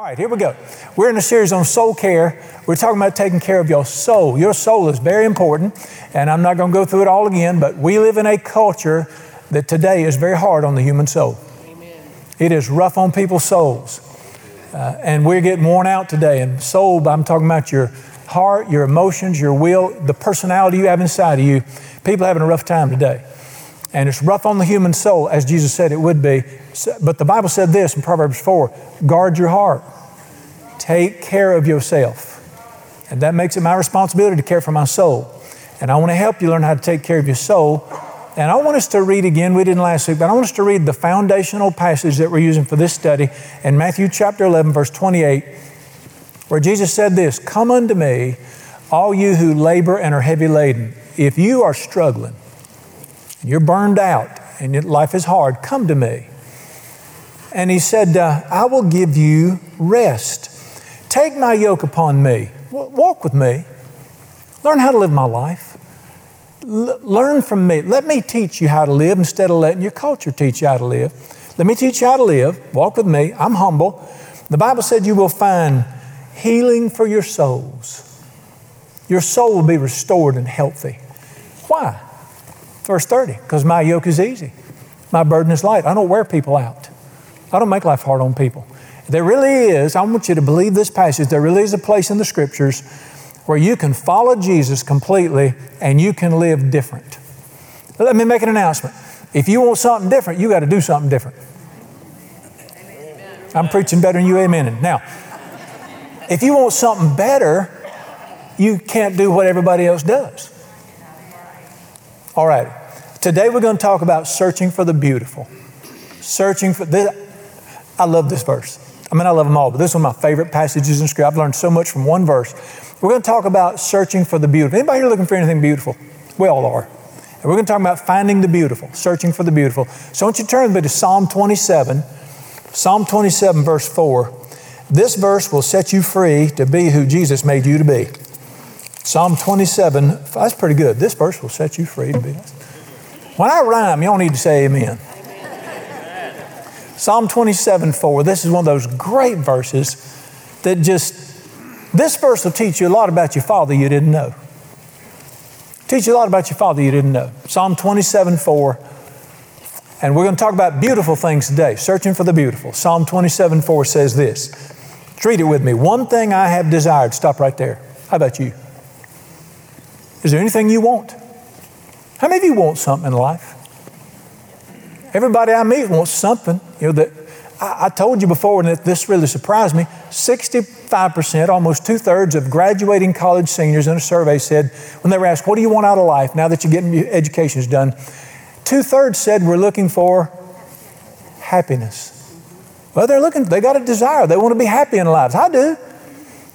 All right, here we go. We're in a series on soul care. We're talking about taking care of your soul. Your soul is very important, and I'm not going to go through it all again, but we live in a culture that today is very hard on the human soul. Amen. It is rough on people's souls. Uh, and we're getting worn out today. And soul, I'm talking about your heart, your emotions, your will, the personality you have inside of you. People are having a rough time today. And it's rough on the human soul, as Jesus said it would be. But the Bible said this in Proverbs 4 guard your heart, take care of yourself. And that makes it my responsibility to care for my soul. And I want to help you learn how to take care of your soul. And I want us to read again, we didn't last week, but I want us to read the foundational passage that we're using for this study in Matthew chapter 11, verse 28, where Jesus said this Come unto me, all you who labor and are heavy laden. If you are struggling, you're burned out and life is hard, come to me. And he said, uh, I will give you rest. Take my yoke upon me. Walk with me. Learn how to live my life. L- learn from me. Let me teach you how to live instead of letting your culture teach you how to live. Let me teach you how to live. Walk with me. I'm humble. The Bible said you will find healing for your souls. Your soul will be restored and healthy. Why? Verse 30, because my yoke is easy, my burden is light. I don't wear people out, I don't make life hard on people. There really is, I want you to believe this passage, there really is a place in the scriptures where you can follow Jesus completely and you can live different. Let me make an announcement. If you want something different, you got to do something different. I'm preaching better than you, amen. Now, if you want something better, you can't do what everybody else does. All right. Today we're going to talk about searching for the beautiful. Searching for this. I love this verse. I mean, I love them all, but this is one of my favorite passages in Scripture. I've learned so much from one verse. We're going to talk about searching for the beautiful. Anybody here looking for anything beautiful? We all are. And we're going to talk about finding the beautiful, searching for the beautiful. So I want you turn me to Psalm 27. Psalm 27, verse 4. This verse will set you free to be who Jesus made you to be. Psalm 27, that's pretty good. This verse will set you free to be. When I rhyme, y'all need to say amen. Psalm 27, 4. This is one of those great verses that just, this verse will teach you a lot about your father you didn't know. Teach you a lot about your father you didn't know. Psalm 27, 4. And we're going to talk about beautiful things today, searching for the beautiful. Psalm 27, 4 says this. Read it with me. One thing I have desired. Stop right there. How about you? Is there anything you want? How many of you want something in life? Everybody I meet wants something. You know that I, I told you before, and this really surprised me. Sixty-five percent, almost two-thirds of graduating college seniors in a survey said when they were asked, "What do you want out of life now that you're getting your education's done?" Two-thirds said we're looking for happiness. Well, they're looking. They got a desire. They want to be happy in lives. I do.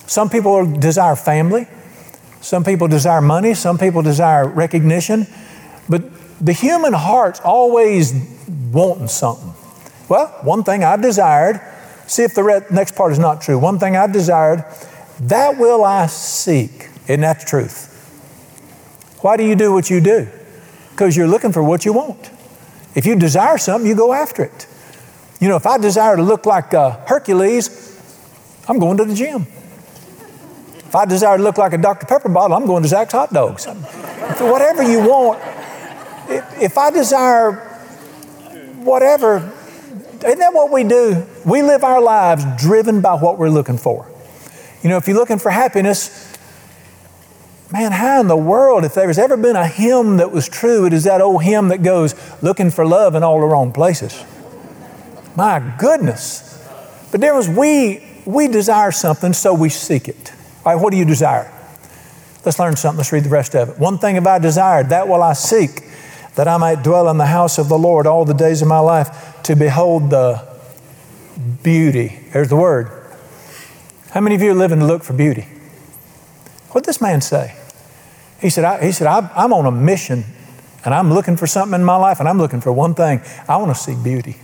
Some people desire family. Some people desire money, some people desire recognition, but the human heart's always wanting something. Well, one thing I've desired, see if the next part is not true. One thing I've desired, that will I seek. Isn't that the truth? Why do you do what you do? Because you're looking for what you want. If you desire something, you go after it. You know, if I desire to look like uh, Hercules, I'm going to the gym. If I desire to look like a Dr. Pepper bottle, I'm going to Zach's Hot Dogs. whatever you want, if I desire whatever, isn't that what we do? We live our lives driven by what we're looking for. You know, if you're looking for happiness, man, how in the world, if there's ever been a hymn that was true, it is that old hymn that goes, looking for love in all the wrong places. My goodness. But there was, we, we desire something, so we seek it. All right, what do you desire? Let's learn something. Let's read the rest of it. One thing have I desired, that will I seek, that I might dwell in the house of the Lord all the days of my life, to behold the beauty. There's the word. How many of you are living to look for beauty? What did this man say? He said, I, he said I'm on a mission and I'm looking for something in my life and I'm looking for one thing. I want to see beauty.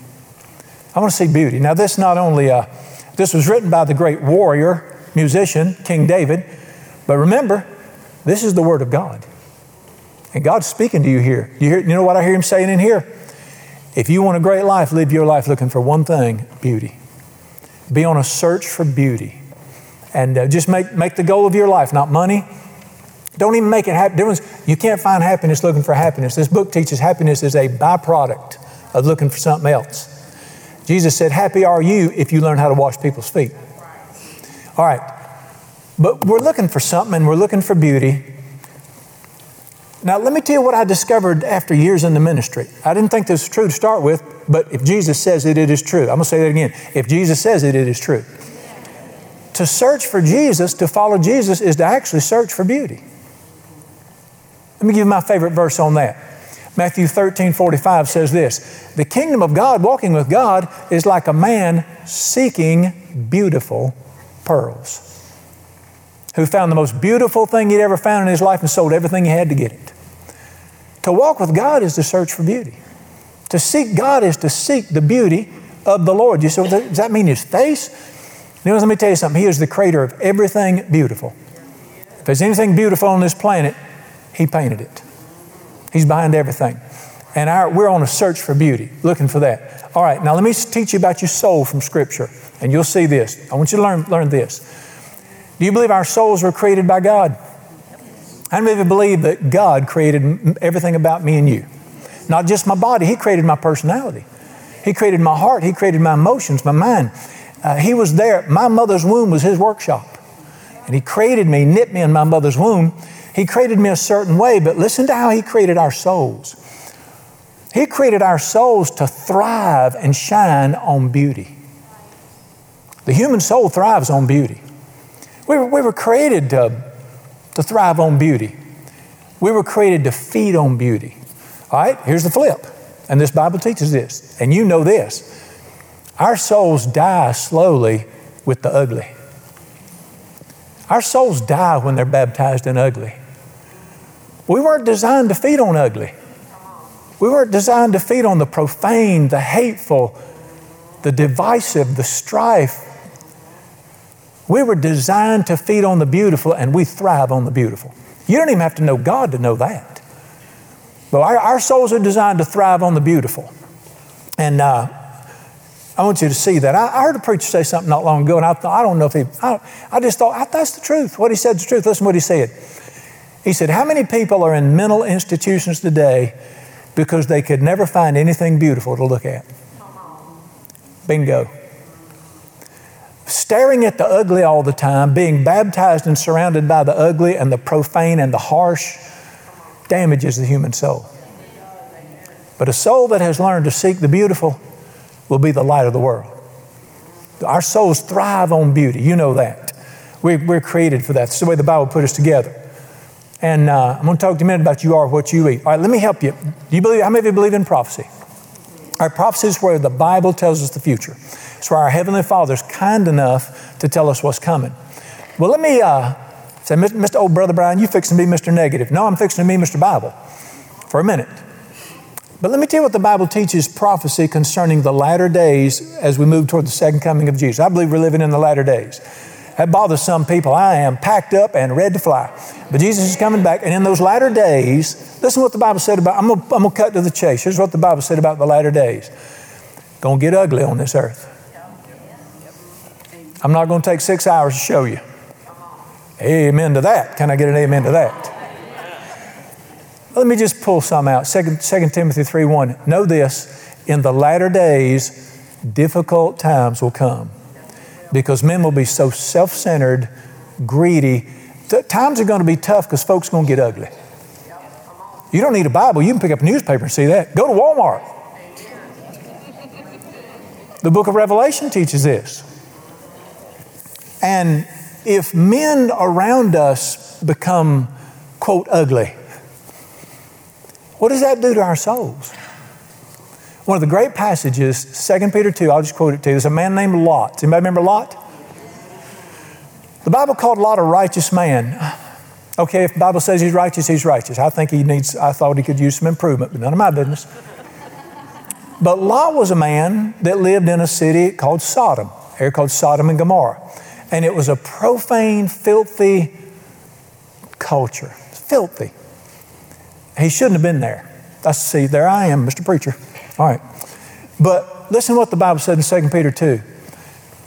I want to see beauty. Now, this not only, uh, this was written by the great warrior musician, King David. But remember, this is the Word of God. And God's speaking to you here. You, hear, you know what I hear Him saying in here? If you want a great life, live your life looking for one thing beauty. Be on a search for beauty. And uh, just make, make the goal of your life, not money. Don't even make it happen. You can't find happiness looking for happiness. This book teaches happiness is a byproduct of looking for something else. Jesus said, Happy are you if you learn how to wash people's feet. All right. But we're looking for something and we're looking for beauty. Now, let me tell you what I discovered after years in the ministry. I didn't think this was true to start with, but if Jesus says it, it is true. I'm going to say that again. If Jesus says it, it is true. To search for Jesus, to follow Jesus, is to actually search for beauty. Let me give you my favorite verse on that. Matthew 13, 45 says this The kingdom of God, walking with God, is like a man seeking beautiful pearls who found the most beautiful thing he'd ever found in his life and sold everything he had to get it. To walk with God is to search for beauty. To seek God is to seek the beauty of the Lord. You say, well, does that mean His face? You know, let me tell you something. He is the creator of everything beautiful. If there's anything beautiful on this planet, He painted it. He's behind everything. And our, we're on a search for beauty, looking for that. All right, now let me teach you about your soul from Scripture, and you'll see this. I want you to learn, learn this. Do you believe our souls were created by God? Many of you believe that God created everything about me and you? Not just my body, He created my personality. He created my heart. He created my emotions, my mind. Uh, he was there. My mother's womb was His workshop. And He created me, knit me in my mother's womb. He created me a certain way, but listen to how He created our souls. He created our souls to thrive and shine on beauty. The human soul thrives on beauty. We were, we were created to, to thrive on beauty. We were created to feed on beauty. All right, here's the flip. And this Bible teaches this. And you know this. Our souls die slowly with the ugly. Our souls die when they're baptized in ugly. We weren't designed to feed on ugly. We weren't designed to feed on the profane, the hateful, the divisive, the strife, we were designed to feed on the beautiful, and we thrive on the beautiful. You don't even have to know God to know that. But our, our souls are designed to thrive on the beautiful. And uh, I want you to see that. I, I, heard a preacher say something not long ago, and I I don't know if he, I, I just thought, that's the truth. What he said is the truth. Listen to what he said. He said, How many people are in mental institutions today because they could never find anything beautiful to look at? Bingo staring at the ugly all the time, being baptized and surrounded by the ugly and the profane and the harsh, damages the human soul. But a soul that has learned to seek the beautiful will be the light of the world. Our souls thrive on beauty. You know that. We're, we're created for that. It's the way the Bible put us together. And uh, I'm going to talk to you a minute about you are what you eat. All right, let me help you. Do you believe? How many of you believe in prophecy? Our prophecy is where the Bible tells us the future. It's where our Heavenly Father is kind enough to tell us what's coming. Well, let me uh, say, Mr. Old Brother Brian, you fixing to be Mr. Negative. No, I'm fixing to be Mr. Bible for a minute. But let me tell you what the Bible teaches prophecy concerning the latter days as we move toward the second coming of Jesus. I believe we're living in the latter days. That bothers some people. I am packed up and ready to fly. But Jesus is coming back. And in those latter days, listen to what the Bible said about, I'm going to cut to the chase. Here's what the Bible said about the latter days. Going to get ugly on this earth. I'm not going to take six hours to show you. Amen to that. Can I get an amen to that? Let me just pull some out. 2, 2 Timothy 3 1. Know this, in the latter days, difficult times will come because men will be so self centered, greedy. T- times are going to be tough because folks are going to get ugly. You don't need a Bible. You can pick up a newspaper and see that. Go to Walmart. The book of Revelation teaches this. And if men around us become, quote, ugly, what does that do to our souls? One of the great passages, 2 Peter 2, I'll just quote it to you. There's a man named Lot. Anybody remember Lot? The Bible called Lot a righteous man. Okay, if the Bible says he's righteous, he's righteous. I think he needs, I thought he could use some improvement, but none of my business. But Lot was a man that lived in a city called Sodom, here called Sodom and Gomorrah and it was a profane, filthy culture. Filthy. He shouldn't have been there. I see, there I am, Mr. Preacher. All right. But listen to what the Bible said in 2 Peter 2.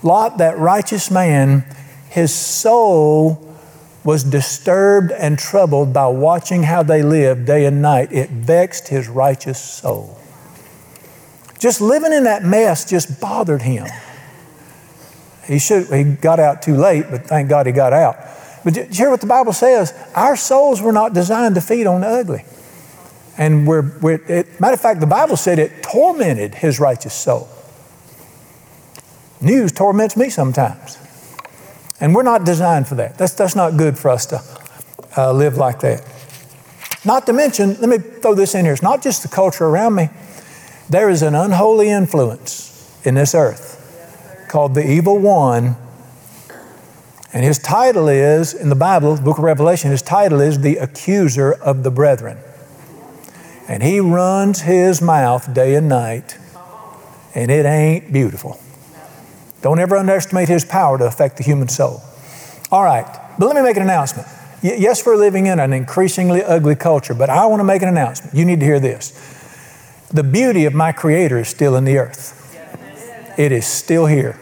Lot, that righteous man, his soul was disturbed and troubled by watching how they lived day and night. It vexed his righteous soul. Just living in that mess just bothered him. He should he got out too late, but thank God he got out. But you hear what the Bible says? Our souls were not designed to feed on the ugly. And we're, we're it, matter of fact, the Bible said it tormented his righteous soul. News torments me sometimes. And we're not designed for that. That's, that's not good for us to uh, live like that. Not to mention, let me throw this in here. It's not just the culture around me. There is an unholy influence in this earth called the evil one. And his title is, in the Bible, the book of Revelation, his title is the accuser of the brethren. And he runs his mouth day and night, and it ain't beautiful. Don't ever underestimate his power to affect the human soul. All right, but let me make an announcement. Y- yes, we're living in an increasingly ugly culture, but I want to make an announcement. You need to hear this. The beauty of my Creator is still in the earth, it is still here.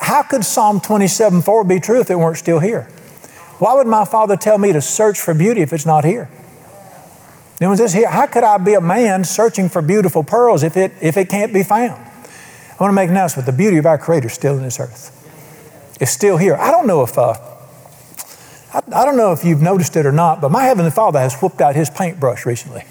How could Psalm 27 4 be true if it weren't still here? Why would my Father tell me to search for beauty if it's not here? Then was this here? How could I be a man searching for beautiful pearls if it, if it can't be found? I want to make an announcement. The beauty of our Creator is still in this earth. It's still here. I don't know if uh, I, I don't know if you've noticed it or not, but my Heavenly Father has whooped out His paintbrush recently.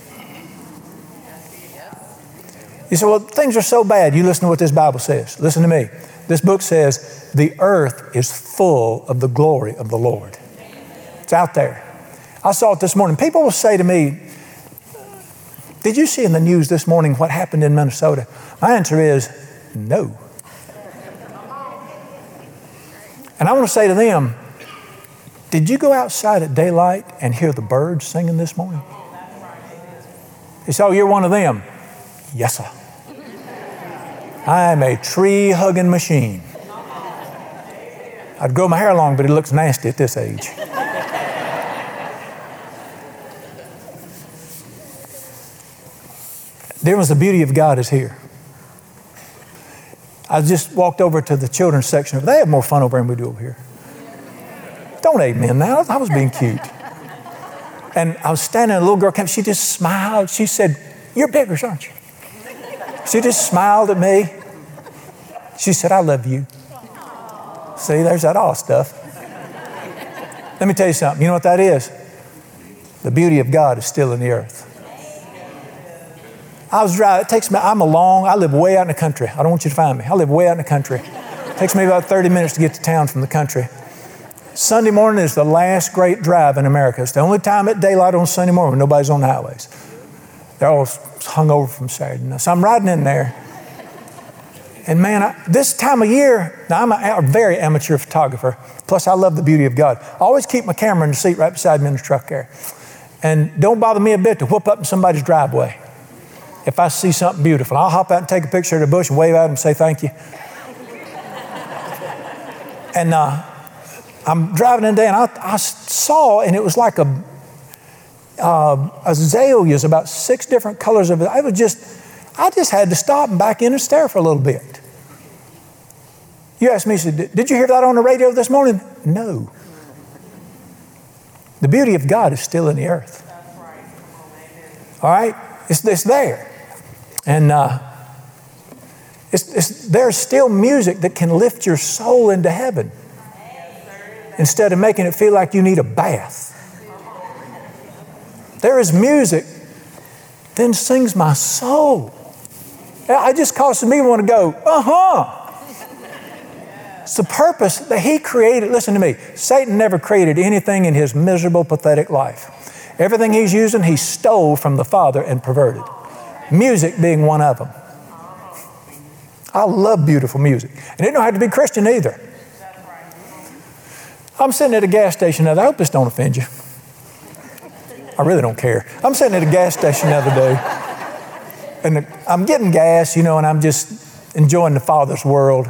You say, well, things are so bad. You listen to what this Bible says. Listen to me. This book says, the earth is full of the glory of the Lord. It's out there. I saw it this morning. People will say to me, Did you see in the news this morning what happened in Minnesota? My answer is no. And I want to say to them, Did you go outside at daylight and hear the birds singing this morning? They say, Oh, you're one of them. Yes, sir. I'm a tree hugging machine. I'd grow my hair long, but it looks nasty at this age. There was the beauty of God is here. I just walked over to the children's section. They have more fun over than we do over here. Don't amen now. I was being cute. And I was standing, a little girl came, she just smiled. She said, You're bigger, aren't you? She just smiled at me. She said, I love you. See, there's that all stuff. Let me tell you something. You know what that is? The beauty of God is still in the earth. I was driving, it takes me, I'm a long, I live way out in the country. I don't want you to find me. I live way out in the country. It takes me about 30 minutes to get to town from the country. Sunday morning is the last great drive in America. It's the only time at daylight on Sunday morning when nobody's on the highways. They're all hung over from Saturday night. So I'm riding in there. And man, I, this time of year, now I'm a, a, very amateur photographer. Plus, I love the beauty of God. I always keep my camera in the seat right beside me in the truck there. And don't bother me a bit to whoop up in somebody's driveway. If I see something beautiful, I'll hop out and take a picture of the bush and wave at them and say thank you. and uh, I'm driving in there and I, I saw, and it was like a uh, azaleas, about six different colors of it. I was just, I just had to stop and back in and stare for a little bit. You asked me, said, did you hear that on the radio this morning? No. The beauty of God is still in the earth. All right? It's, it's there. And uh, it's, it's, there's still music that can lift your soul into heaven instead of making it feel like you need a bath. There is music, then sings my soul. It just causes me to want to go, uh huh. It's the purpose that he created. Listen to me. Satan never created anything in his miserable, pathetic life. Everything he's using, he stole from the Father and perverted. Music being one of them. I love beautiful music. And it don't have to be Christian either. I'm sitting at a gas station. Now, I hope this don't offend you. I really don't care. I'm sitting at a gas station the other day, and I'm getting gas, you know, and I'm just enjoying the Father's world.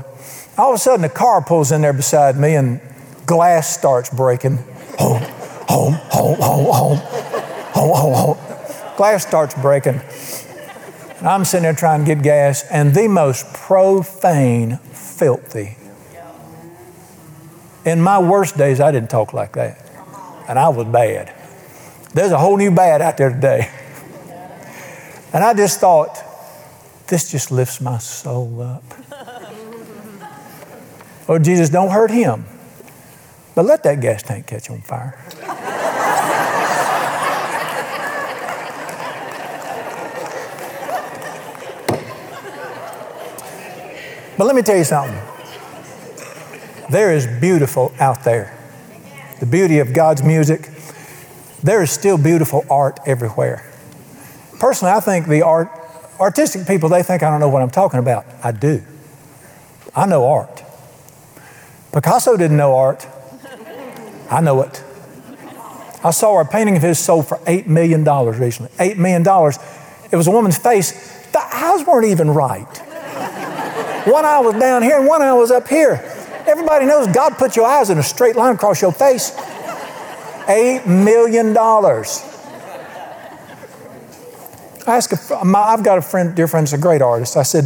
All of a sudden, a car pulls in there beside me, and glass starts breaking. Home, home, home, home, home, home, home, home. Glass starts breaking. And I'm sitting there trying to get gas, and the most profane, filthy. In my worst days, I didn't talk like that. And I was bad. There's a whole new bad out there today. And I just thought, this just lifts my soul up. oh, Jesus, don't hurt him. But let that gas tank catch on fire. But let me tell you something. There is beautiful out there. The beauty of God's music. There is still beautiful art everywhere. Personally, I think the art, artistic people, they think I don't know what I'm talking about. I do. I know art. Picasso didn't know art. I know it. I saw a painting of his sold for $8 million recently. $8 million. It was a woman's face. The eyes weren't even right. One eye was down here and one eye was up here. Everybody knows God put your eyes in a straight line across your face. $8 million. I asked, I've got a friend, dear friend, is a great artist. I said,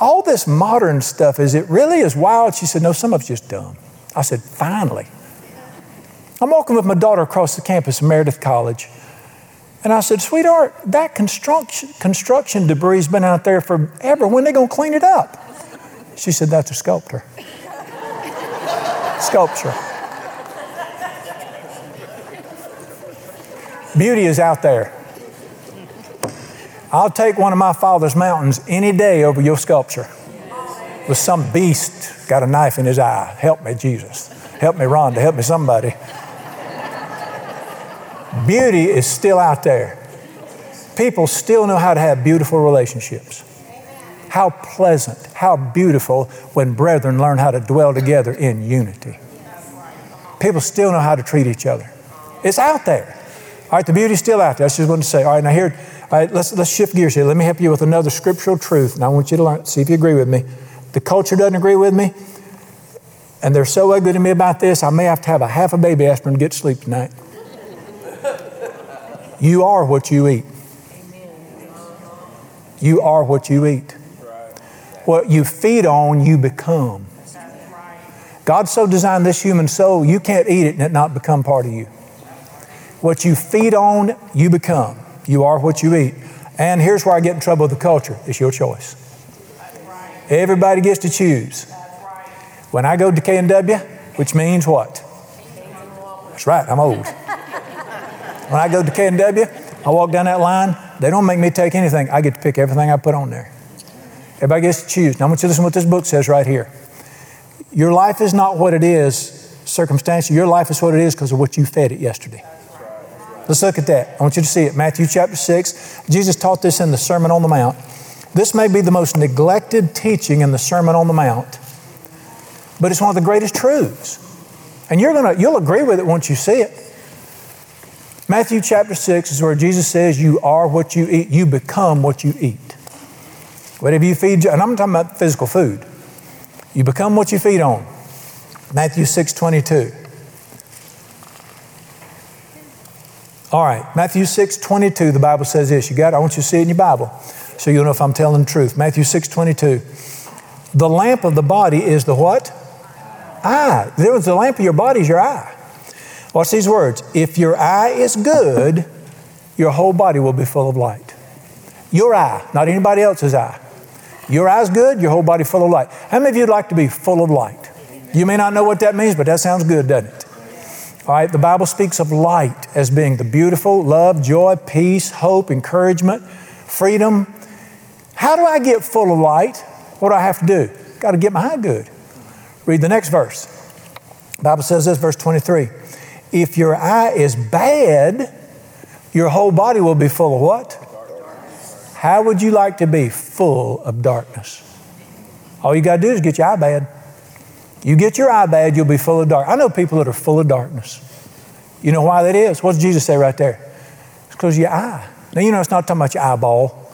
all this modern stuff, is it really as wild? She said, no, some of it's just dumb. I said, finally. I'm walking with my daughter across the campus of Meredith College. And I said, sweetheart, that construction, construction debris has been out there forever. When are they going to clean it up? She said, that's a sculptor. Sculpture. Beauty is out there. I'll take one of my father's mountains any day over your sculpture. With some beast got a knife in his eye. Help me, Jesus. Help me, Rhonda. Help me, somebody. Beauty is still out there. People still know how to have beautiful relationships. How pleasant, how beautiful when brethren learn how to dwell together in unity. People still know how to treat each other. It's out there. All right, the beauty's still out there. That's just what to say. All right, now here, all right, let's, let's shift gears here. Let me help you with another scriptural truth. And I want you to learn, see if you agree with me. The culture doesn't agree with me, and they're so ugly to me about this, I may have to have a half a baby aspirin to get to sleep tonight. You are what you eat. You are what you eat. What you feed on, you become. God so designed this human soul, you can't eat it and it not become part of you. What you feed on, you become. You are what you eat. And here's where I get in trouble with the culture it's your choice. Everybody gets to choose. When I go to K&W, which means what? That's right, I'm old. When I go to K&W, I walk down that line, they don't make me take anything. I get to pick everything I put on there. Everybody gets to choose. Now I want you to listen to what this book says right here. Your life is not what it is circumstantial. Your life is what it is because of what you fed it yesterday. Let's look at that. I want you to see it. Matthew chapter 6. Jesus taught this in the Sermon on the Mount. This may be the most neglected teaching in the Sermon on the Mount, but it's one of the greatest truths. And you're gonna, you'll agree with it once you see it. Matthew chapter 6 is where Jesus says, You are what you eat, you become what you eat. Whatever you feed, and I'm talking about physical food. You become what you feed on. Matthew 6 22. All right, Matthew 6, 22, the Bible says this. You got it? I want you to see it in your Bible so you'll know if I'm telling the truth. Matthew 6, 22. The lamp of the body is the what? Eye. The lamp of your body is your eye. Watch these words. If your eye is good, your whole body will be full of light. Your eye, not anybody else's eye. Your eye's good, your whole body full of light. How many of you would like to be full of light? You may not know what that means, but that sounds good, doesn't it? All right, the Bible speaks of light as being the beautiful love, joy, peace, hope, encouragement, freedom. How do I get full of light? What do I have to do? Got to get my eye good. Read the next verse. The Bible says this, verse 23. If your eye is bad, your whole body will be full of what? How would you like to be full of darkness? All you got to do is get your eye bad. You get your eye bad, you'll be full of dark. I know people that are full of darkness. You know why that is? What does Jesus say right there? It's because your eye. Now, you know, it's not talking about your eyeball.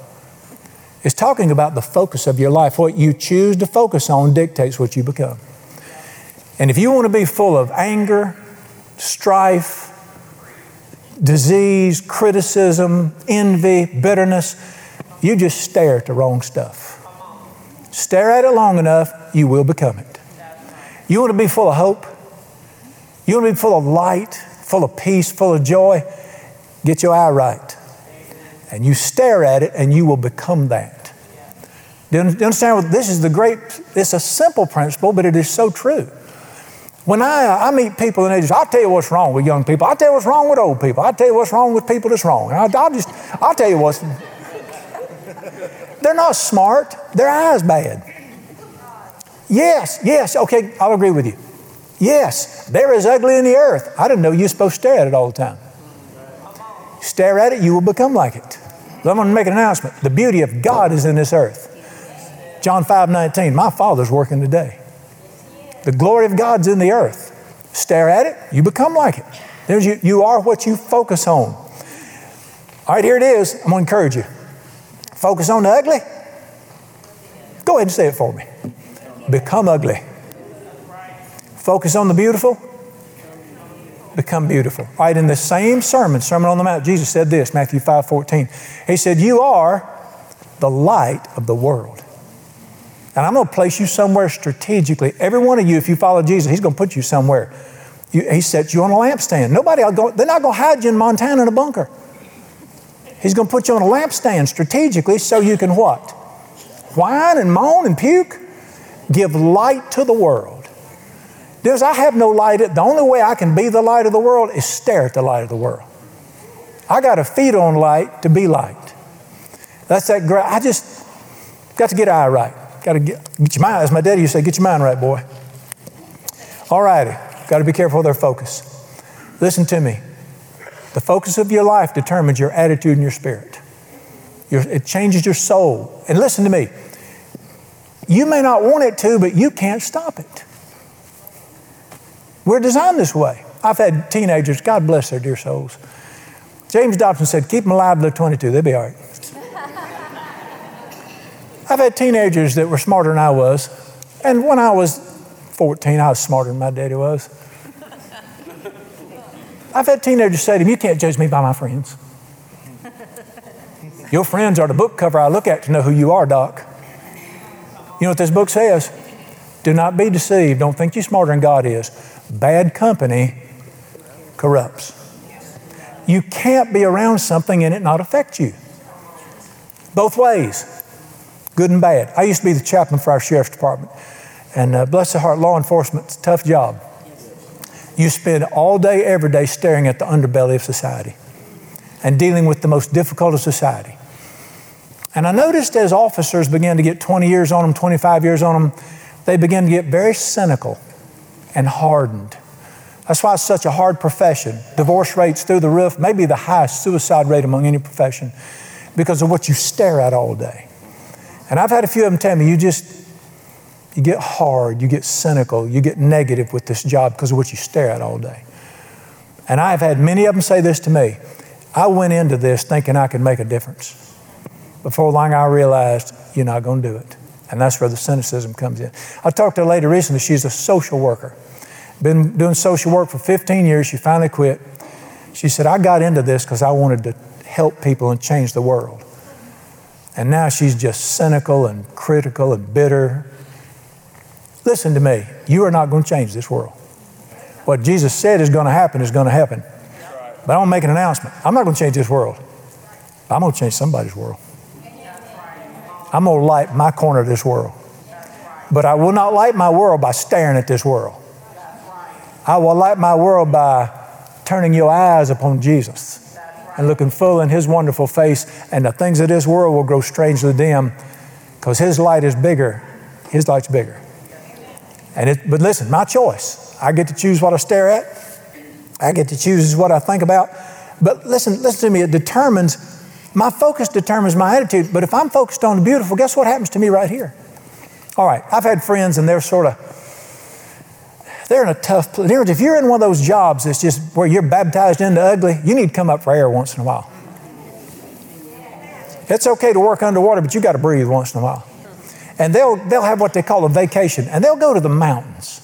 It's talking about the focus of your life. What you choose to focus on dictates what you become. And if you want to be full of anger, strife, disease, criticism, envy, bitterness, You just stare at the wrong stuff. Stare at it long enough, you will become it. You want to be full of hope? You want to be full of light, full of peace, full of joy? Get your eye right. And you stare at it, and you will become that. Do you understand? What this is the great, it's a simple principle, but it is so true. When I, I meet people in ages, I'll tell you what's wrong with young people. I'll tell you what's wrong with old people. I'll tell you what's wrong with people that's wrong. I'll, I'll just, I'll tell you what's. They're not smart. Their eyes bad. Yes, yes, okay, I'll agree with you. Yes, they're as ugly in the earth. I didn't know you're supposed to stare at it all the time. Stare at it, you will become like it. I'm going to make an announcement. The beauty of God is in this earth. John 5 19, my Father's working today. The glory of God's in the earth. Stare at it, you become like it. There's you, you are what you focus on. All right, here it is. I'm going to encourage you. Focus on the ugly. Go ahead and say it for me. Become ugly. Focus on the beautiful. Become beautiful. Right in the same sermon, Sermon on the Mount, Jesus said this, Matthew 5 14. He said, You are the light of the world. And I'm going to place you somewhere strategically. Every one of you, if you follow Jesus, He's going to put you somewhere. You, he sets you on a lampstand. Nobody, will go, they're not going to hide you in Montana in a bunker. He's going to put you on a lampstand strategically so you can what? Whine and moan and puke? Give light to the world. There's, I have no light. The only way I can be the light of the world is stare at the light of the world. I got to feed on light to be light. That's that great. I just got to get eye right. Got to get, get your mind, as my daddy used to say, get your mind right, boy. All righty. Got to be careful of their focus. Listen to me. The focus of your life determines your attitude and your spirit. Your, it changes your soul. And listen to me. You may not want it to, but you can't stop it. We're designed this way. I've had teenagers, God bless their dear souls. James Dobson said, keep them alive till they're 22, they'll be all right. I've had teenagers that were smarter than I was. And when I was 14, I was smarter than my daddy was. I've had teenagers say to me, You can't judge me by my friends. Your friends are the book cover I look at to know who you are, Doc. You know what this book says? Do not be deceived. Don't think you're smarter than God is. Bad company corrupts. You can't be around something and it not affect you. Both ways good and bad. I used to be the chaplain for our sheriff's department. And uh, bless the heart, law enforcement, it's a tough job. You spend all day, every day staring at the underbelly of society and dealing with the most difficult of society. And I noticed as officers began to get 20 years on them, 25 years on them, they began to get very cynical and hardened. That's why it's such a hard profession. Divorce rates through the roof, maybe the highest suicide rate among any profession because of what you stare at all day. And I've had a few of them tell me, you just, you get hard, you get cynical, you get negative with this job because of what you stare at all day. And I've had many of them say this to me. I went into this thinking I could make a difference. Before long, I realized you're not going to do it. And that's where the cynicism comes in. I talked to a lady recently, she's a social worker. Been doing social work for 15 years. She finally quit. She said, I got into this because I wanted to help people and change the world. And now she's just cynical and critical and bitter. Listen to me. You are not going to change this world. What Jesus said is going to happen is going to happen. But I'm going to make an announcement. I'm not going to change this world. I'm going to change somebody's world. I'm going to light my corner of this world. But I will not light my world by staring at this world. I will light my world by turning your eyes upon Jesus and looking full in His wonderful face, and the things of this world will grow strangely dim because His light is bigger. His light's bigger. And it, but listen, my choice. I get to choose what I stare at. I get to choose what I think about. But listen, listen to me. It determines my focus determines my attitude. But if I'm focused on the beautiful, guess what happens to me right here? All right, I've had friends and they're sort of they're in a tough place. If you're in one of those jobs that's just where you're baptized into ugly, you need to come up for air once in a while. It's okay to work underwater, but you got to breathe once in a while. And they'll, they'll have what they call a vacation, and they'll go to the mountains.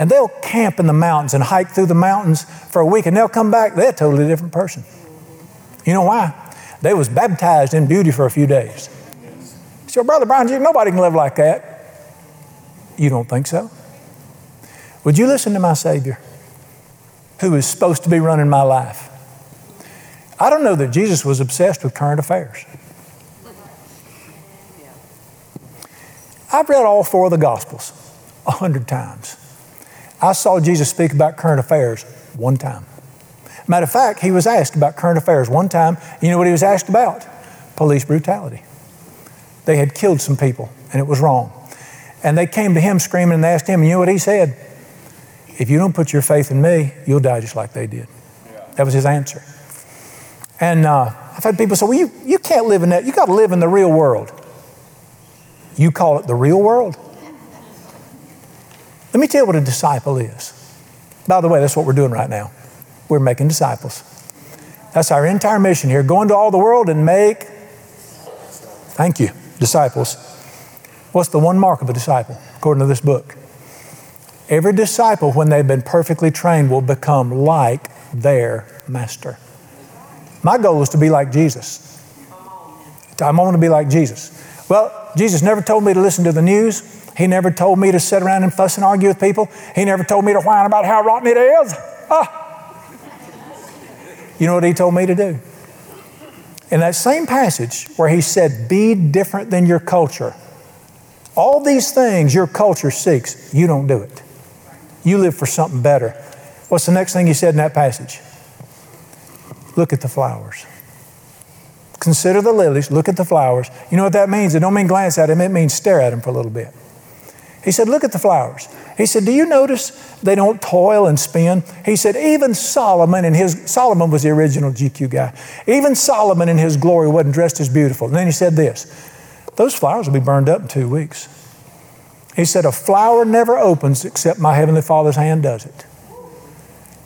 And they'll camp in the mountains and hike through the mountains for a week, and they'll come back, they're a totally different person. You know why? They was baptized in beauty for a few days. So, Brother Brian, nobody can live like that. You don't think so? Would you listen to my Savior, who is supposed to be running my life? I don't know that Jesus was obsessed with current affairs. I've read all four of the Gospels a hundred times. I saw Jesus speak about current affairs one time. Matter of fact, he was asked about current affairs one time. You know what he was asked about? Police brutality. They had killed some people, and it was wrong. And they came to him screaming and asked him, and you know what he said? If you don't put your faith in me, you'll die just like they did. That was his answer. And uh, I've had people say, well, you, you can't live in that. You got to live in the real world. You call it the real world? Let me tell you what a disciple is. By the way, that's what we're doing right now. We're making disciples. That's our entire mission here. Go into all the world and make, thank you, disciples. What's the one mark of a disciple, according to this book? Every disciple, when they've been perfectly trained, will become like their master. My goal is to be like Jesus. I want to be like Jesus. Well, Jesus never told me to listen to the news. He never told me to sit around and fuss and argue with people. He never told me to whine about how rotten it is. Ah. You know what he told me to do? In that same passage where he said, Be different than your culture, all these things your culture seeks, you don't do it. You live for something better. What's the next thing he said in that passage? Look at the flowers. Consider the lilies, look at the flowers. You know what that means? It don't mean glance at them, it means stare at them for a little bit. He said, Look at the flowers. He said, Do you notice they don't toil and spin? He said, Even Solomon and his, Solomon was the original GQ guy. Even Solomon in his glory wasn't dressed as beautiful. And then he said this Those flowers will be burned up in two weeks. He said, A flower never opens except my Heavenly Father's hand does it.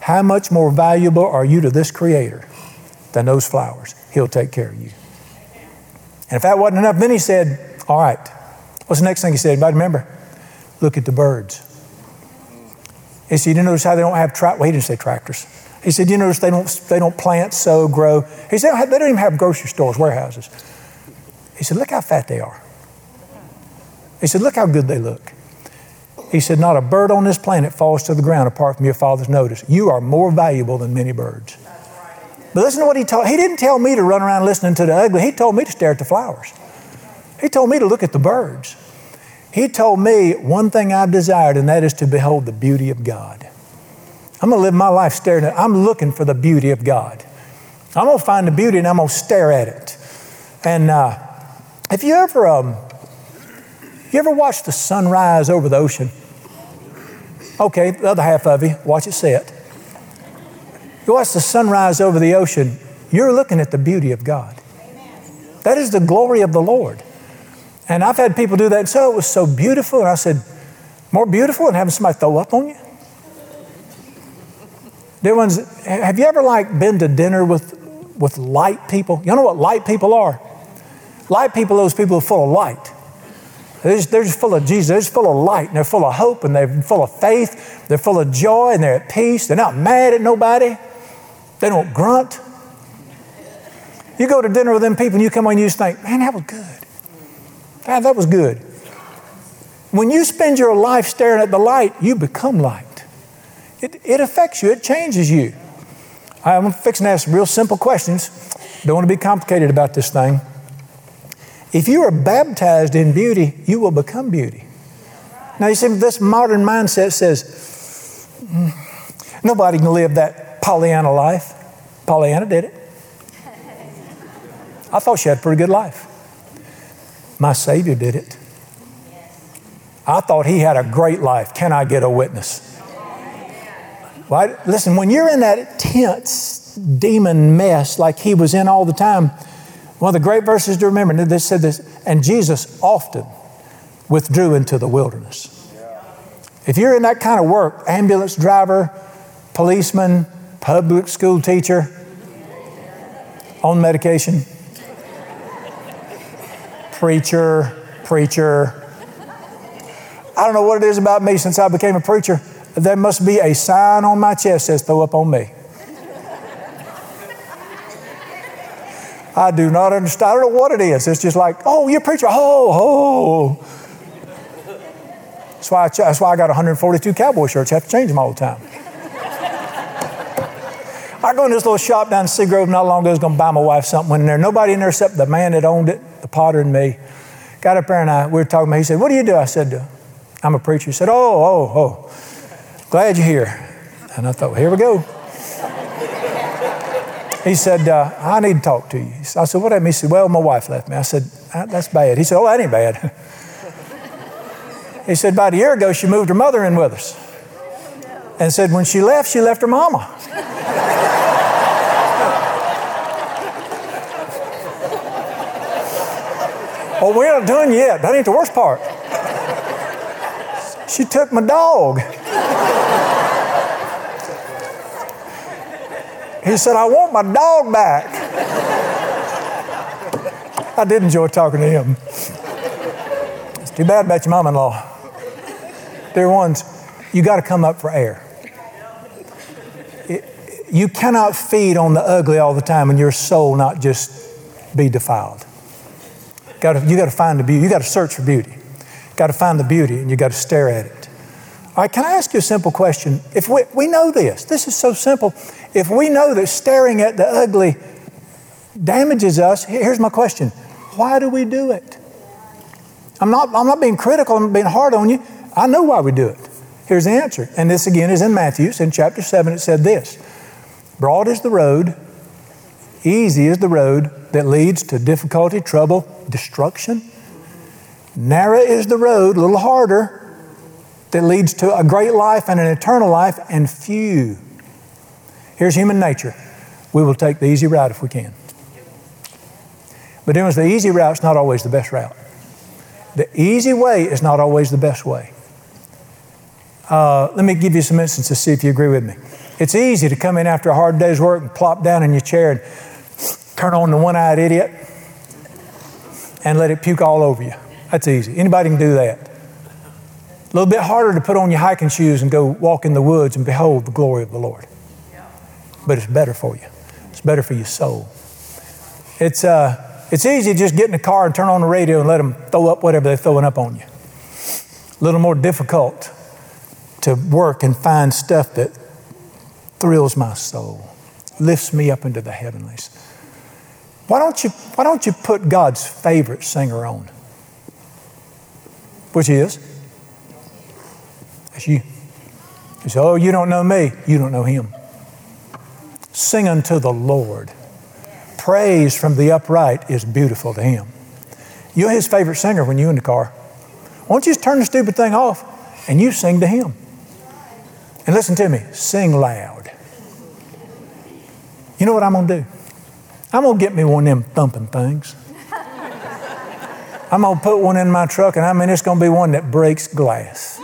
How much more valuable are you to this Creator than those flowers? He'll take care of you. And if that wasn't enough, then he said, All right, what's the next thing he said? Anybody remember? Look at the birds. He said, You notice how they don't have tra- well, he didn't say tractors. He said, You notice they don't, they don't plant, sow, grow. He said, They don't even have grocery stores, warehouses. He said, Look how fat they are. He said, Look how good they look. He said, Not a bird on this planet falls to the ground apart from your father's notice. You are more valuable than many birds. But listen to what he told. He didn't tell me to run around listening to the ugly. He told me to stare at the flowers. He told me to look at the birds. He told me one thing I've desired, and that is to behold the beauty of God. I'm going to live my life staring at I'm looking for the beauty of God. I'm going to find the beauty and I'm going to stare at it. And uh, if you ever, um, you ever watch the sunrise over the ocean? Okay, the other half of you, watch it set. You watch the sunrise over the ocean, you're looking at the beauty of God. That is the glory of the Lord. And I've had people do that. So it was so beautiful. And I said, more beautiful than having somebody throw up on you? Dear ones, have you ever like been to dinner with, with light people? You know what light people are? Light people, those people are full of light. They're just, they're just full of Jesus. They're just full of light and they're full of hope and they're full of faith. They're full of joy and they're at peace. They're not mad at nobody. They don't grunt. You go to dinner with them people and you come on and you just think, man, that was good. God, that was good. When you spend your life staring at the light, you become light. It, it affects you, it changes you. I'm fixing to ask some real simple questions. Don't want to be complicated about this thing. If you are baptized in beauty, you will become beauty. Now, you see, this modern mindset says mm, nobody can live that Pollyanna life. Pollyanna did it. I thought she had a pretty good life. My Savior did it. I thought he had a great life. Can I get a witness? Well, listen, when you're in that tense demon mess like he was in all the time, one of the great verses to remember, they said this, and Jesus often withdrew into the wilderness. If you're in that kind of work, ambulance driver, policeman, public school teacher, on medication, preacher, preacher. I don't know what it is about me since I became a preacher. There must be a sign on my chest that says, throw up on me. I do not understand. I don't know what it is. It's just like, oh, you're a preacher. Oh, oh. That's why I, that's why I got 142 cowboy shirts. I have to change them all the time. I go in this little shop down in Seagrove not long ago. I was going to buy my wife something. In there. Nobody in there except the man that owned it, the potter, and me. Got up there and I, we were talking about. He said, "What do you do?" I said, "I'm a preacher." He said, "Oh, oh, oh, glad you're here." And I thought, well, "Here we go." He said, uh, "I need to talk to you." I said, "What happened?" He said, "Well, my wife left me." I said, "That's bad." He said, "Oh, that ain't bad." he said, "About a year ago, she moved her mother in with us." And said, when she left, she left her mama. Oh, we're not done yet. That ain't the worst part. She took my dog. He said, I want my dog back. I did enjoy talking to him. It's too bad about your mom in law. Dear ones, you got to come up for air. You cannot feed on the ugly all the time and your soul not just be defiled. Got to, you got to find the beauty. You got to search for beauty. Got to find the beauty and you got to stare at it. All right, can I ask you a simple question? If we, we know this, this is so simple. If we know that staring at the ugly damages us, here's my question why do we do it? I'm not, I'm not being critical, I'm being hard on you. I know why we do it. Here's the answer. And this again is in Matthew. In chapter 7, it said this Broad is the road, easy is the road that leads to difficulty, trouble, destruction. Narrow is the road, a little harder, that leads to a great life and an eternal life, and few. Here's human nature. We will take the easy route if we can. But it was the easy route is not always the best route. The easy way is not always the best way. Uh, let me give you some instances to see if you agree with me. It's easy to come in after a hard day's work and plop down in your chair and turn on the one-eyed idiot and let it puke all over you. That's easy. Anybody can do that. A little bit harder to put on your hiking shoes and go walk in the woods and behold the glory of the Lord. But it's better for you. It's better for your soul. It's, uh, it's easy to just get in the car and turn on the radio and let them throw up whatever they're throwing up on you. A little more difficult to work and find stuff that thrills my soul, lifts me up into the heavenlies. Why don't you, why don't you put God's favorite singer on? Which is? It's you. You say, Oh, you don't know me. You don't know him. Sing unto the Lord. Praise from the upright is beautiful to him. You're his favorite singer when you're in the car. Why don't you just turn the stupid thing off and you sing to him? And listen to me, sing loud. You know what I'm going to do? I'm going to get me one of them thumping things. I'm going to put one in my truck, and I mean, it's going to be one that breaks glass.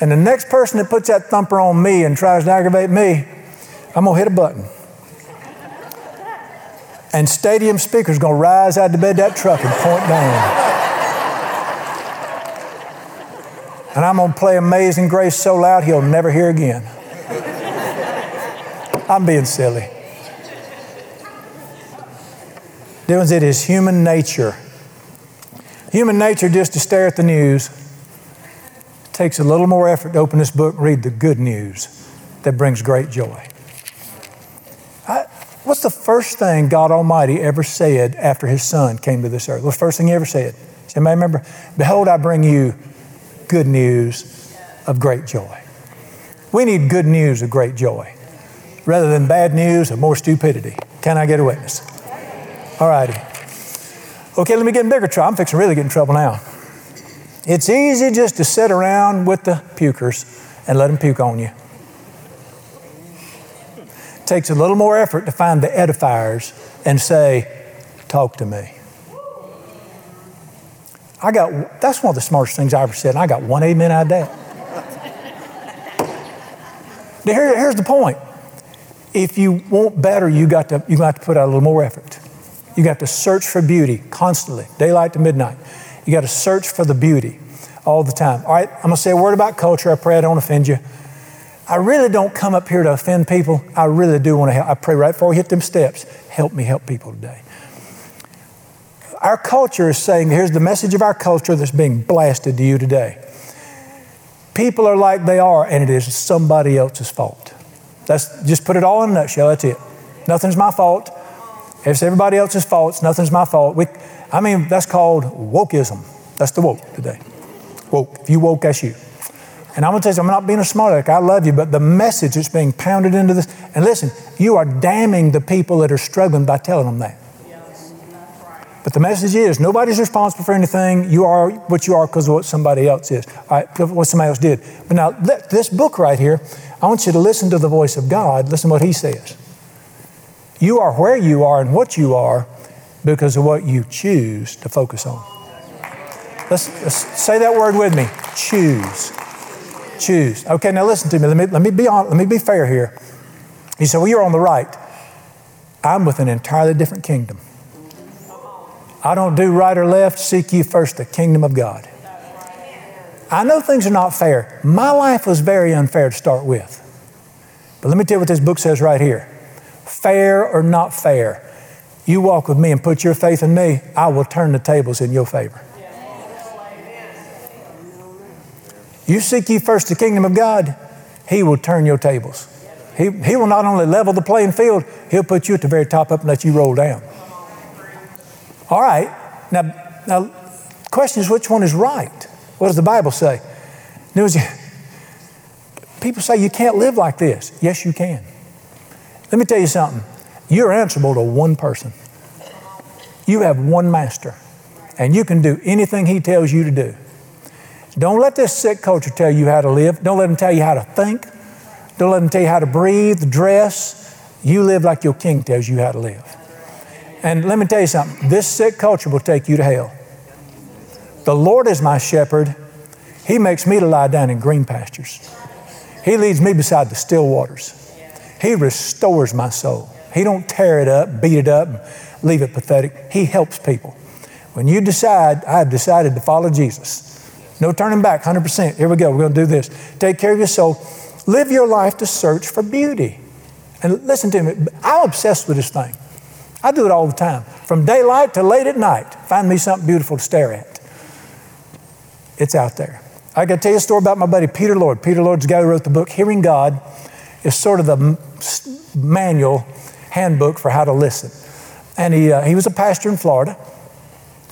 And the next person that puts that thumper on me and tries to aggravate me, I'm going to hit a button. And stadium speakers going to rise out of the bed of that truck and point down. And I'm going to play Amazing Grace so loud he'll never hear again. I'm being silly. Doing it is human nature. Human nature just to stare at the news. It takes a little more effort to open this book and read the good news that brings great joy. I, what's the first thing God Almighty ever said after His Son came to this earth? What's the first thing He ever said? Anybody remember? Behold, I bring you good news of great joy. We need good news of great joy rather than bad news of more stupidity. Can I get a witness? All righty. Okay, let me get in bigger trouble. I'm fixing really get in trouble now. It's easy just to sit around with the pukers and let them puke on you. It takes a little more effort to find the edifiers and say, Talk to me. I got, that's one of the smartest things I ever said, and I got one amen out of that. now, here, here's the point. If you want better, you got to, you got to put out a little more effort. You got to search for beauty constantly, daylight to midnight. You got to search for the beauty all the time. All right, I'm going to say a word about culture. I pray I don't offend you. I really don't come up here to offend people. I really do want to help. I pray right before we hit them steps, help me help people today. Our culture is saying, here's the message of our culture that's being blasted to you today. People are like they are, and it is somebody else's fault. That's just put it all in a nutshell. That's it. Nothing's my fault. It's everybody else's fault. It's nothing's my fault. We, I mean, that's called wokeism. That's the woke today. Woke. If you woke, that's you. And I'm going to tell you, I'm not being a smart aleck. I love you, but the message that's being pounded into this, and listen, you are damning the people that are struggling by telling them that. But the message is nobody's responsible for anything. You are what you are because of what somebody else is, all right, what somebody else did. But now, this book right here, I want you to listen to the voice of God. Listen to what He says. You are where you are and what you are because of what you choose to focus on. Let's, let's say that word with me choose. Choose. Okay, now listen to me. Let me, let me, be, on, let me be fair here. He said, Well, you're on the right. I'm with an entirely different kingdom. I don't do right or left. Seek ye first the kingdom of God. I know things are not fair. My life was very unfair to start with. But let me tell you what this book says right here fair or not fair, you walk with me and put your faith in me, I will turn the tables in your favor. You seek ye first the kingdom of God, He will turn your tables. He, he will not only level the playing field, He'll put you at the very top up and let you roll down. All right. Now, now question is which one is right? What does the Bible say? People say you can't live like this. Yes, you can. Let me tell you something. You're answerable to one person. You have one master, and you can do anything he tells you to do. Don't let this sick culture tell you how to live. Don't let them tell you how to think. Don't let them tell you how to breathe, dress. You live like your king tells you how to live. And let me tell you something this sick culture will take you to hell. The Lord is my shepherd. He makes me to lie down in green pastures. He leads me beside the still waters. He restores my soul. He don't tear it up, beat it up, leave it pathetic. He helps people. When you decide, I have decided to follow Jesus. No turning back, 100%. Here we go. We're going to do this. Take care of your soul. Live your life to search for beauty. And listen to me, I'm obsessed with this thing. I do it all the time. From daylight to late at night, find me something beautiful to stare at. It's out there. I got to tell you a story about my buddy Peter Lord. Peter Lord's the guy who wrote the book Hearing God. Is sort of the manual handbook for how to listen. And he, uh, he was a pastor in Florida.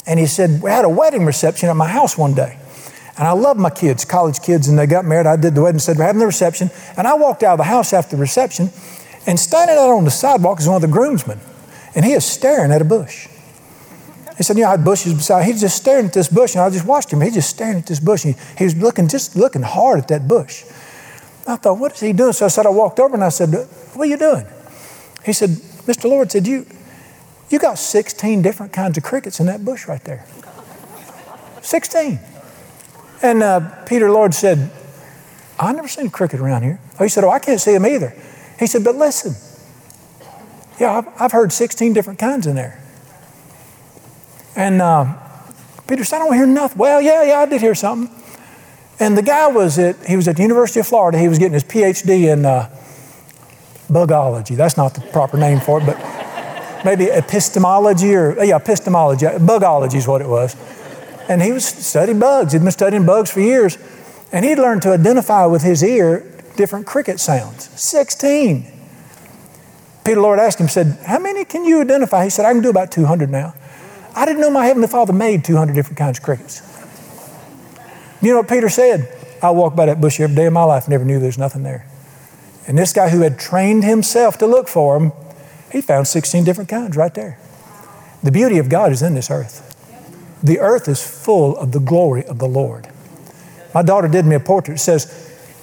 And he said, We had a wedding reception at my house one day. And I love my kids, college kids, and they got married. I did the wedding, said, We're having the reception. And I walked out of the house after the reception, and standing out on the sidewalk is one of the groomsmen. And he is staring at a bush. He said, You know, I had bushes beside. He's just staring at this bush, and I just watched him. He's just staring at this bush. And he, he was looking, just looking hard at that bush. I thought, What is he doing? So I said, I walked over and I said, What are you doing? He said, Mr. Lord said, You, you got 16 different kinds of crickets in that bush right there. 16. And uh, Peter Lord said, I've never seen a cricket around here. Oh, he said, Oh, I can't see them either. He said, But listen. Yeah, I've, I've heard 16 different kinds in there. And uh, Peter said, I don't hear nothing. Well, yeah, yeah, I did hear something. And the guy was at, he was at the University of Florida. He was getting his PhD in uh, bugology. That's not the proper name for it, but maybe epistemology or, yeah, epistemology. Bugology is what it was. And he was studying bugs. He'd been studying bugs for years. And he'd learned to identify with his ear different cricket sounds. 16. Peter Lord asked him, said, How many can you identify? He said, I can do about 200 now. I didn't know my Heavenly Father made 200 different kinds of crickets. You know what Peter said? I walk by that bush every day of my life, never knew there's nothing there. And this guy who had trained himself to look for them, he found 16 different kinds right there. The beauty of God is in this earth. The earth is full of the glory of the Lord. My daughter did me a portrait. It says,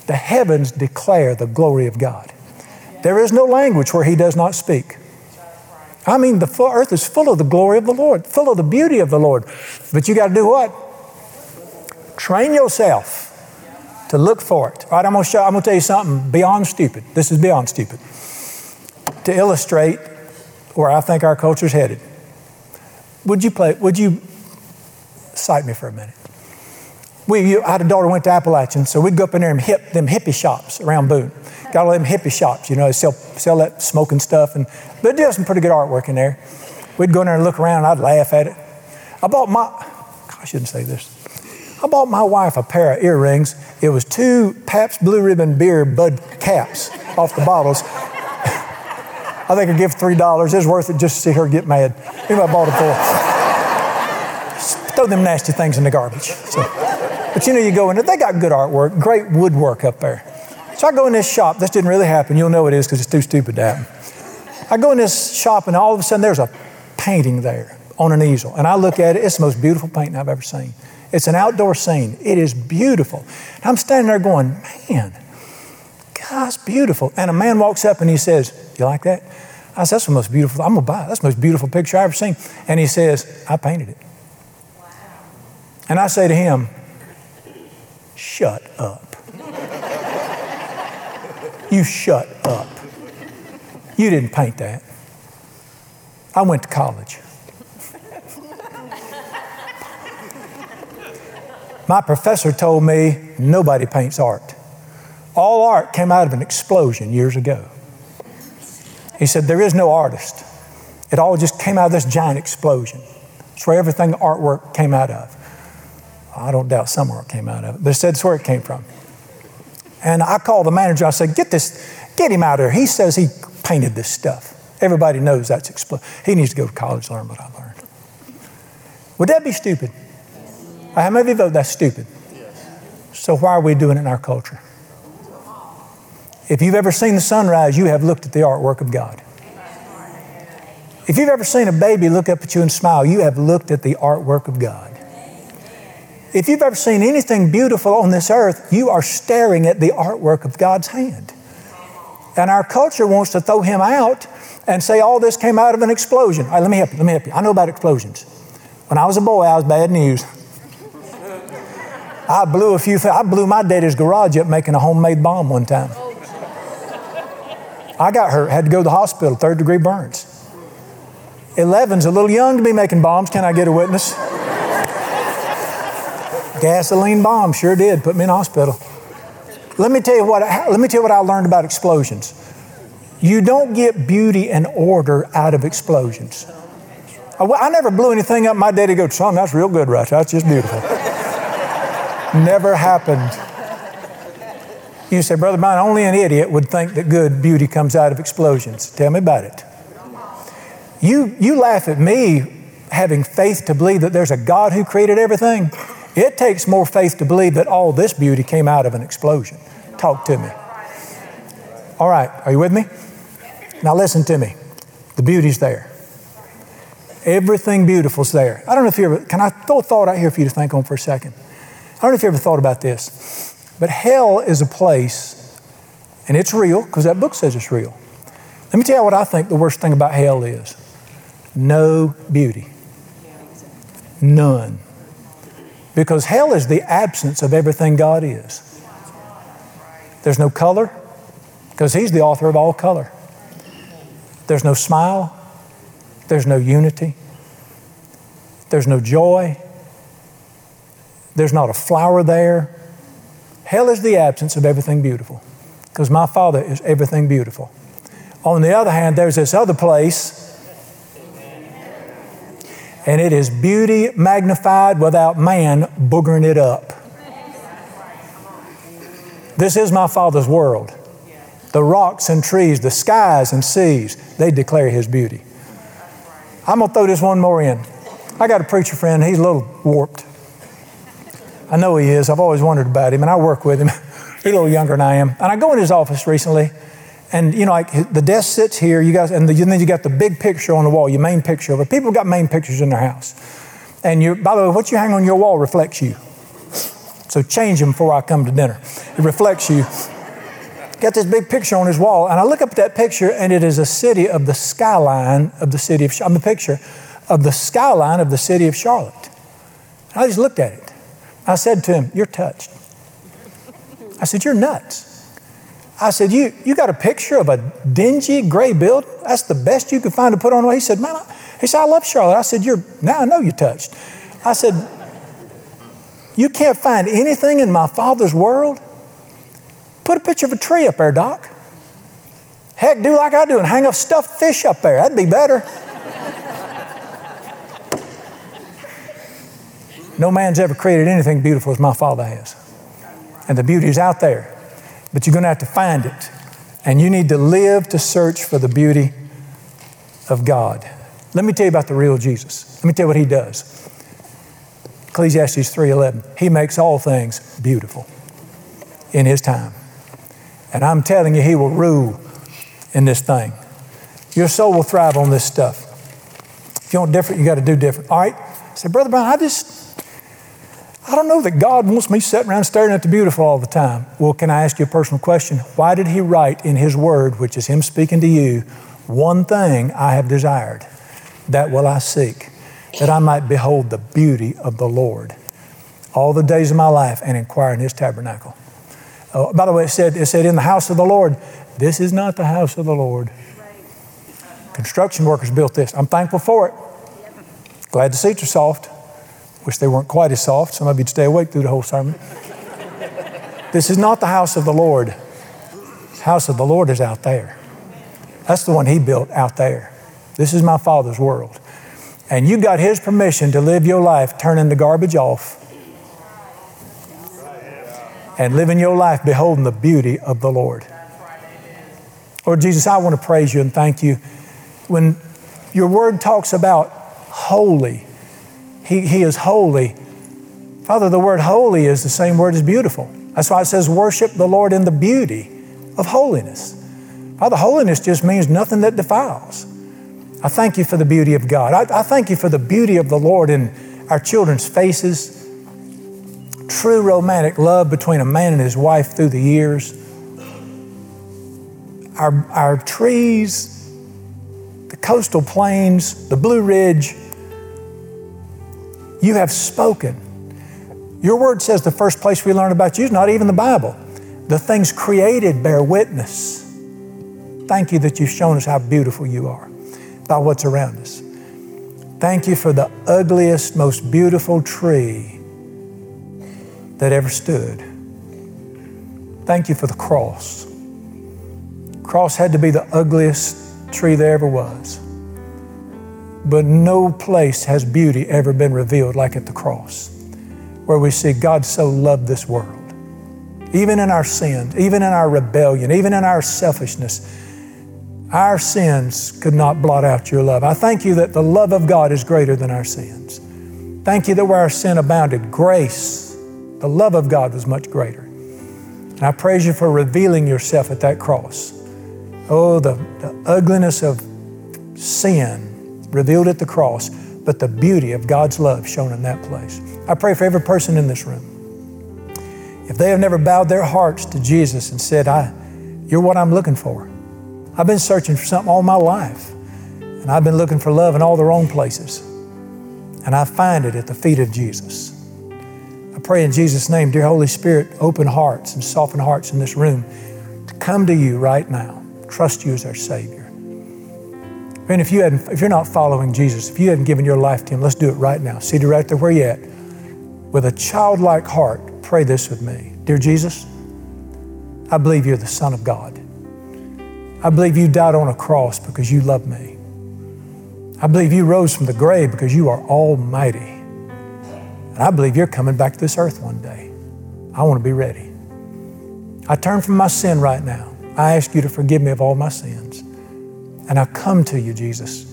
The heavens declare the glory of God. There is no language where He does not speak. I mean, the earth is full of the glory of the Lord, full of the beauty of the Lord. But you got to do what? Train yourself to look for it. All right, I'm going to show. I'm going to tell you something beyond stupid. This is beyond stupid. To illustrate where I think our culture is headed. Would you play? Would you cite me for a minute. We, I had a daughter went to Appalachian, so we'd go up in there and hit them hippie shops around Boone. Got all them hippie shops, you know, sell, sell that smoking stuff, and they do some pretty good artwork in there. We'd go in there and look around, I'd laugh at it. I bought my, I shouldn't say this. I bought my wife a pair of earrings. It was two Pabst Blue Ribbon beer bud caps off the bottles. I think I give three dollars. It's worth it just to see her get mad. Anyway, I bought it for. Throw them nasty things in the garbage. So, but you know, you go in there. They got good artwork, great woodwork up there. So I go in this shop. This didn't really happen. You'll know it is because it's too stupid to happen. I go in this shop, and all of a sudden there's a painting there on an easel, and I look at it. It's the most beautiful painting I've ever seen. It's an outdoor scene. It is beautiful. And I'm standing there going, man, God's beautiful. And a man walks up and he says, You like that? I said, That's the most beautiful. I'm to buy it. That's the most beautiful picture I've ever seen. And he says, I painted it. Wow. And I say to him, Shut up. you shut up. You didn't paint that. I went to college. My professor told me nobody paints art. All art came out of an explosion years ago. He said, There is no artist. It all just came out of this giant explosion. It's where everything artwork came out of. I don't doubt somewhere it came out of it, but it said it's where it came from. And I called the manager. I said, Get this, get him out of here. He says he painted this stuff. Everybody knows that's explosion. He needs to go to college learn what I learned. Would that be stupid? How many of you vote that's stupid? So why are we doing it in our culture? If you've ever seen the sunrise, you have looked at the artwork of God. If you've ever seen a baby look up at you and smile, you have looked at the artwork of God. If you've ever seen anything beautiful on this earth, you are staring at the artwork of God's hand. And our culture wants to throw him out and say all this came out of an explosion. All right, let me help you. Let me help you. I know about explosions. When I was a boy, I was bad news. I blew a few. Th- I blew my daddy's garage up making a homemade bomb one time. I got hurt. Had to go to the hospital. Third degree burns. Eleven's a little young to be making bombs. Can I get a witness? Gasoline bomb sure did put me in hospital. Let me tell you what. Let me tell you what I learned about explosions. You don't get beauty and order out of explosions. I, I never blew anything up. My daddy go, son, that's real good, right? That's just beautiful. Never happened. You say, Brother Mine, only an idiot would think that good beauty comes out of explosions. Tell me about it. You, you laugh at me having faith to believe that there's a God who created everything. It takes more faith to believe that all this beauty came out of an explosion. Talk to me. All right, are you with me? Now listen to me. The beauty's there. Everything beautiful's there. I don't know if you ever, can I throw a thought out here for you to think on for a second? I don't know if you ever thought about this, but hell is a place, and it's real because that book says it's real. Let me tell you what I think the worst thing about hell is no beauty. None. Because hell is the absence of everything God is. There's no color, because He's the author of all color. There's no smile, there's no unity, there's no joy, there's not a flower there. Hell is the absence of everything beautiful because my Father is everything beautiful. On the other hand, there's this other place, and it is beauty magnified without man boogering it up. This is my Father's world. The rocks and trees, the skies and seas, they declare His beauty. I'm going to throw this one more in. I got a preacher friend, he's a little warped. I know he is. I've always wondered about him, and I work with him. He's a little younger than I am. And I go in his office recently, and you know, like the desk sits here, you guys, and, the, and then you got the big picture on the wall, your main picture it. People got main pictures in their house. And you, by the way, what you hang on your wall reflects you. So change them before I come to dinner. It reflects you. Got this big picture on his wall, and I look up at that picture, and it is a city of the skyline of the city of. I'm a picture of the skyline of the city of Charlotte. I just looked at it. I said to him, You're touched. I said, You're nuts. I said, You, you got a picture of a dingy gray building? That's the best you could find to put on. He said, Man, I, he said, I love Charlotte. I said, You're now I know you're touched. I said, You can't find anything in my Father's world? Put a picture of a tree up there, Doc. Heck, do like I do and hang a stuffed fish up there. That'd be better. No man's ever created anything beautiful as my Father has. And the beauty is out there. But you're going to have to find it. And you need to live to search for the beauty of God. Let me tell you about the real Jesus. Let me tell you what he does. Ecclesiastes 3:11. He makes all things beautiful in his time. And I'm telling you he will rule in this thing. Your soul will thrive on this stuff. If you want different, you got to do different. All right? Said, Brother Brown, I just I don't know that God wants me sitting around staring at the beautiful all the time. Well, can I ask you a personal question? Why did He write in His Word, which is Him speaking to you, one thing I have desired, that will I seek, that I might behold the beauty of the Lord all the days of my life and inquire in His tabernacle? Oh, by the way, it said, it said, in the house of the Lord. This is not the house of the Lord. Construction workers built this. I'm thankful for it. Glad the seats are soft. Wish they weren't quite as soft. Some of you'd stay awake through the whole sermon. this is not the house of the Lord. The House of the Lord is out there. That's the one he built out there. This is my Father's world. And you got his permission to live your life turning the garbage off and living your life beholding the beauty of the Lord. Lord Jesus, I want to praise you and thank you. When your word talks about holy, he, he is holy. Father, the word holy is the same word as beautiful. That's why it says, worship the Lord in the beauty of holiness. Father, holiness just means nothing that defiles. I thank you for the beauty of God. I, I thank you for the beauty of the Lord in our children's faces. True romantic love between a man and his wife through the years. Our, our trees, the coastal plains, the Blue Ridge, you have spoken. Your word says the first place we learn about you is not even the Bible. The things created bear witness. Thank you that you've shown us how beautiful you are by what's around us. Thank you for the ugliest, most beautiful tree that ever stood. Thank you for the cross. Cross had to be the ugliest tree there ever was. But no place has beauty ever been revealed like at the cross, where we see God so loved this world. Even in our sins, even in our rebellion, even in our selfishness, our sins could not blot out your love. I thank you that the love of God is greater than our sins. Thank you that where our sin abounded, grace, the love of God was much greater. And I praise you for revealing yourself at that cross. Oh, the, the ugliness of sin revealed at the cross, but the beauty of God's love shown in that place. I pray for every person in this room. If they have never bowed their hearts to Jesus and said, I, You're what I'm looking for. I've been searching for something all my life, and I've been looking for love in all the wrong places. And I find it at the feet of Jesus. I pray in Jesus' name, dear Holy Spirit, open hearts and soften hearts in this room to come to you right now, trust you as our Savior. And if, you hadn't, if you're not following Jesus, if you hadn't given your life to Him, let's do it right now. See right there where you're at. With a childlike heart, pray this with me. Dear Jesus, I believe you're the Son of God. I believe you died on a cross because you love me. I believe you rose from the grave because you are almighty. And I believe you're coming back to this earth one day. I want to be ready. I turn from my sin right now. I ask you to forgive me of all my sins. And I come to you, Jesus.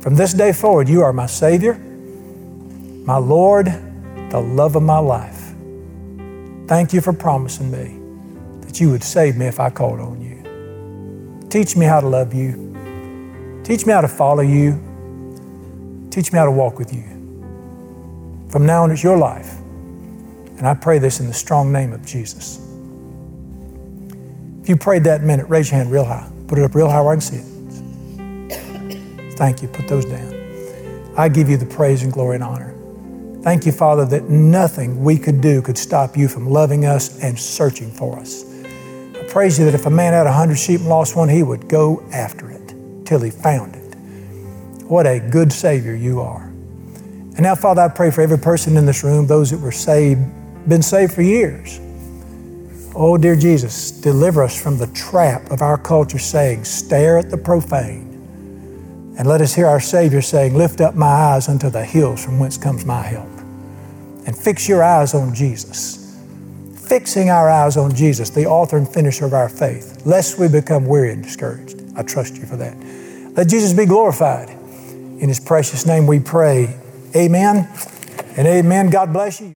From this day forward, you are my Savior, my Lord, the love of my life. Thank you for promising me that you would save me if I called on you. Teach me how to love you. Teach me how to follow you. Teach me how to walk with you. From now on, it's your life. And I pray this in the strong name of Jesus. If you prayed that minute, raise your hand real high. Put it up real high where I can see it. Thank you. Put those down. I give you the praise and glory and honor. Thank you, Father, that nothing we could do could stop you from loving us and searching for us. I praise you that if a man had a hundred sheep and lost one, he would go after it till he found it. What a good Savior you are. And now, Father, I pray for every person in this room, those that were saved, been saved for years. Oh, dear Jesus, deliver us from the trap of our culture saying, stare at the profane. And let us hear our Savior saying, Lift up my eyes unto the hills from whence comes my help. And fix your eyes on Jesus. Fixing our eyes on Jesus, the author and finisher of our faith, lest we become weary and discouraged. I trust you for that. Let Jesus be glorified. In his precious name we pray. Amen and amen. God bless you.